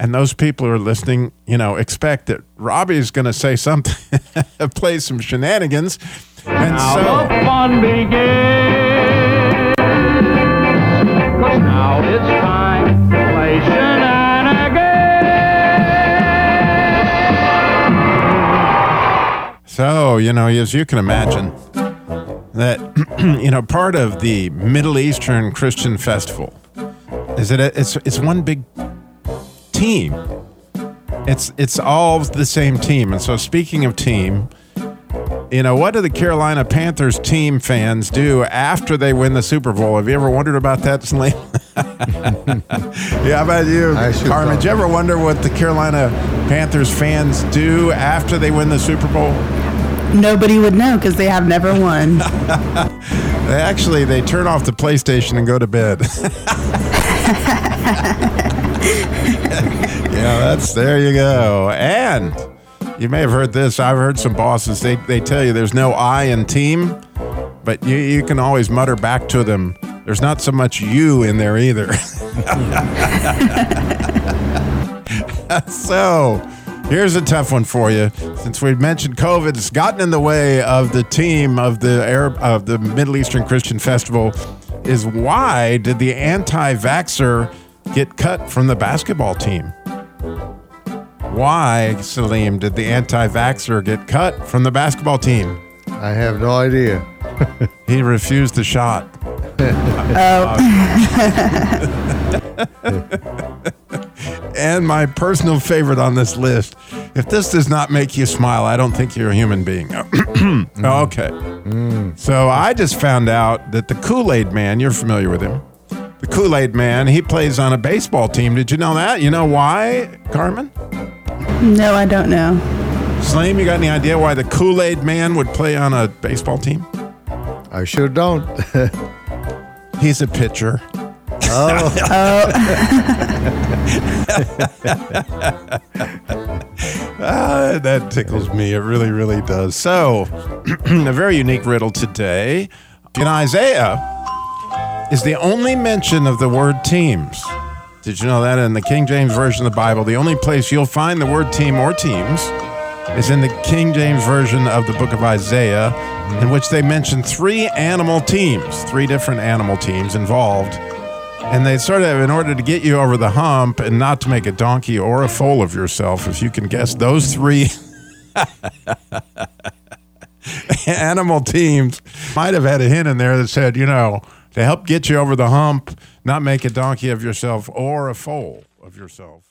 And those people who are listening, you know, expect that Robbie's going to say something, play some shenanigans. And Now the so, fun begins. 'Cause now it's time to play shenanigans. so you know, as you can imagine, that you know, part of the Middle Eastern Christian festival is that it- it's it's one big team. It's it's all the same team. And so, speaking of team, you know, what do the Carolina Panthers team fans do after they win the Super Bowl? Have you ever wondered about that, Slim? yeah, how about you, I Carmen? Did you ever wonder what the Carolina Panthers fans do after they win the Super Bowl? Nobody would know because they have never won. They actually they turn off the PlayStation and go to bed. yeah, that's there you go. And you may have heard this. I've heard some bosses they they tell you there's no I in team, but you you can always mutter back to them. There's not so much you in there either. so here's a tough one for you. Since we've mentioned COVID, it's gotten in the way of the team of the Arab of the Middle Eastern Christian Festival. Is why did the anti-vaxxer get cut from the basketball team? Why, Salim, did the anti-vaxxer get cut from the basketball team? I have no idea. He refused the shot. Oh. and my personal favorite on this list. If this does not make you smile, I don't think you're a human being. okay. So I just found out that the Kool Aid Man, you're familiar with him. The Kool Aid Man, he plays on a baseball team. Did you know that? You know why, Carmen? no, I don't know. Slim, you got any idea why the Kool Aid Man would play on a baseball team? I sure don't. He's a pitcher. Ah, that tickles me. It really, really does. So, a very unique riddle today. In Isaiah is the only mention of the word teams. Did you know that in the King James Version of the Bible, the only place you'll find the word team or teams is in the King James Version of the book of Isaiah, in which they mention three animal teams, three different animal teams involved. And they sort of, in order to get you over the hump and not to make a donkey or a foal of yourself, if you can guess those three animal teams, might have had a hint in there that said, you know, to help get you over the hump, not make a donkey of yourself or a foal of yourself.